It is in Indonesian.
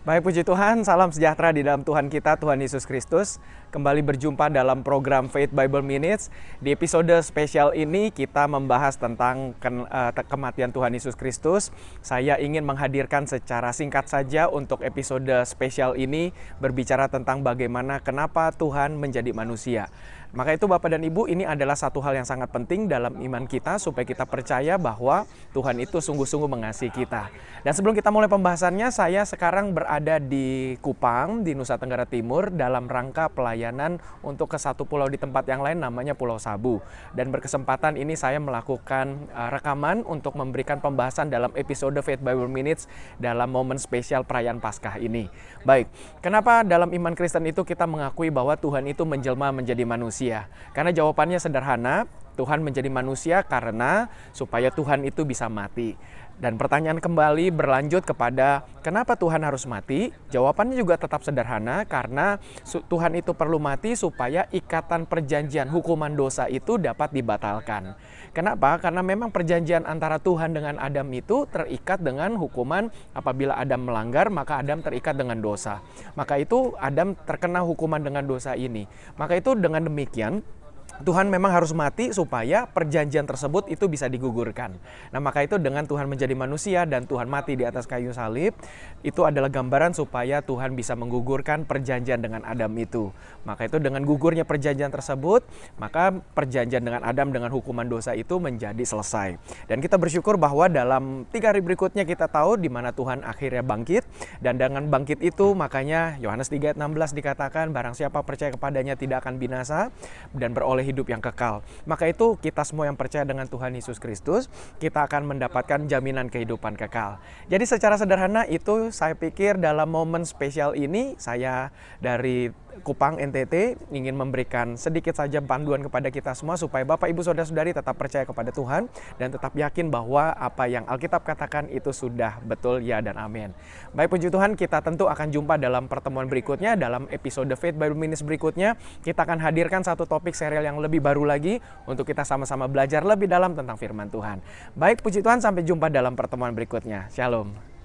Baik puji Tuhan, salam sejahtera di dalam Tuhan kita, Tuhan Yesus Kristus. Kembali berjumpa dalam program Faith Bible Minutes. Di episode spesial ini kita membahas tentang uh, kematian Tuhan Yesus Kristus. Saya ingin menghadirkan secara singkat saja untuk episode spesial ini berbicara tentang bagaimana kenapa Tuhan menjadi manusia. Maka itu Bapak dan Ibu ini adalah satu hal yang sangat penting dalam iman kita supaya kita percaya bahwa Tuhan itu sungguh-sungguh mengasihi kita. Dan sebelum kita mulai pembahasannya, saya sekarang berada di Kupang, di Nusa Tenggara Timur dalam rangka pelayanan untuk ke satu pulau di tempat yang lain namanya Pulau Sabu. Dan berkesempatan ini saya melakukan uh, rekaman untuk memberikan pembahasan dalam episode Faith Bible Minutes dalam momen spesial perayaan Paskah ini. Baik, kenapa dalam iman Kristen itu kita mengakui bahwa Tuhan itu menjelma menjadi manusia? Manusia? Karena jawabannya sederhana, Tuhan menjadi manusia karena supaya Tuhan itu bisa mati. Dan pertanyaan kembali berlanjut kepada kenapa Tuhan harus mati? Jawabannya juga tetap sederhana karena Tuhan itu perlu mati supaya ikatan perjanjian hukuman dosa itu dapat dibatalkan. Kenapa? Karena memang perjanjian antara Tuhan dengan Adam itu terikat dengan hukuman apabila Adam melanggar maka Adam terikat dengan dosa. Maka itu Adam terkena hukuman dengan dosa ini. Maka itu dengan demikian Tuhan memang harus mati supaya perjanjian tersebut itu bisa digugurkan. Nah, maka itu dengan Tuhan menjadi manusia dan Tuhan mati di atas kayu salib, itu adalah gambaran supaya Tuhan bisa menggugurkan perjanjian dengan Adam itu. Maka itu dengan gugurnya perjanjian tersebut, maka perjanjian dengan Adam dengan hukuman dosa itu menjadi selesai. Dan kita bersyukur bahwa dalam tiga hari berikutnya kita tahu di mana Tuhan akhirnya bangkit dan dengan bangkit itu makanya Yohanes 3:16 dikatakan barang siapa percaya kepadanya tidak akan binasa dan beroleh hidup yang kekal. Maka itu kita semua yang percaya dengan Tuhan Yesus Kristus, kita akan mendapatkan jaminan kehidupan kekal. Jadi secara sederhana itu saya pikir dalam momen spesial ini saya dari Kupang NTT ingin memberikan sedikit saja panduan kepada kita semua supaya Bapak Ibu Saudara-saudari tetap percaya kepada Tuhan dan tetap yakin bahwa apa yang Alkitab katakan itu sudah betul ya dan amin. Baik puji Tuhan, kita tentu akan jumpa dalam pertemuan berikutnya dalam episode Faith Bible Minutes berikutnya. Kita akan hadirkan satu topik serial yang lebih baru lagi untuk kita sama-sama belajar lebih dalam tentang firman Tuhan. Baik puji Tuhan, sampai jumpa dalam pertemuan berikutnya. Shalom.